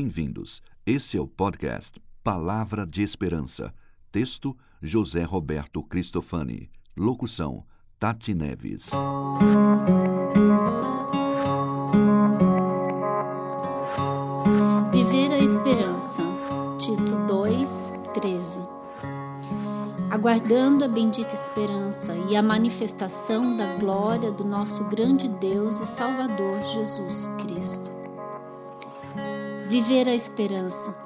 Bem-vindos. Esse é o podcast Palavra de Esperança. Texto: José Roberto Cristofani. Locução: Tati Neves. Viver a Esperança. Tito 2, 13. Aguardando a bendita esperança e a manifestação da glória do nosso grande Deus e Salvador Jesus Cristo. Viver a esperança.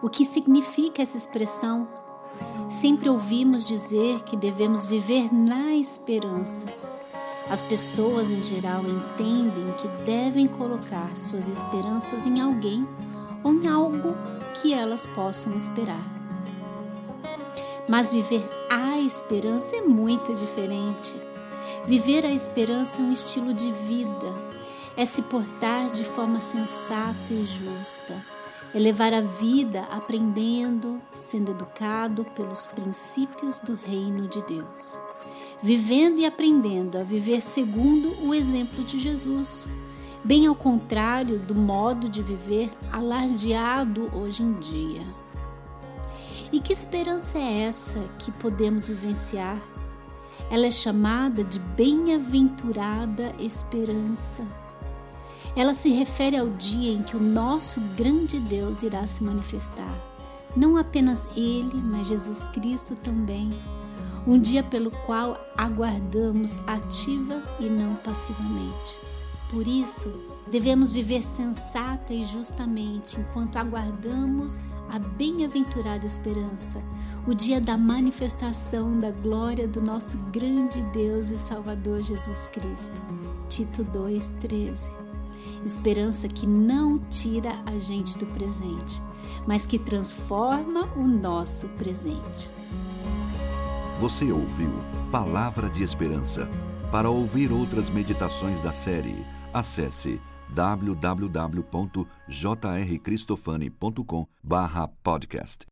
O que significa essa expressão? Sempre ouvimos dizer que devemos viver na esperança. As pessoas em geral entendem que devem colocar suas esperanças em alguém ou em algo que elas possam esperar. Mas viver a esperança é muito diferente. Viver a esperança é um estilo de vida é se portar de forma sensata e justa, é levar a vida aprendendo, sendo educado pelos princípios do reino de Deus, vivendo e aprendendo a viver segundo o exemplo de Jesus, bem ao contrário do modo de viver alardeado hoje em dia. E que esperança é essa que podemos vivenciar? Ela é chamada de bem-aventurada esperança ela se refere ao dia em que o nosso grande Deus irá se manifestar. Não apenas Ele, mas Jesus Cristo também. Um dia pelo qual aguardamos ativa e não passivamente. Por isso, devemos viver sensata e justamente enquanto aguardamos a bem-aventurada esperança, o dia da manifestação da glória do nosso grande Deus e Salvador Jesus Cristo. Tito 2:13 esperança que não tira a gente do presente, mas que transforma o nosso presente. Você ouviu Palavra de Esperança. Para ouvir outras meditações da série, acesse www.jrcristofani.com/podcast.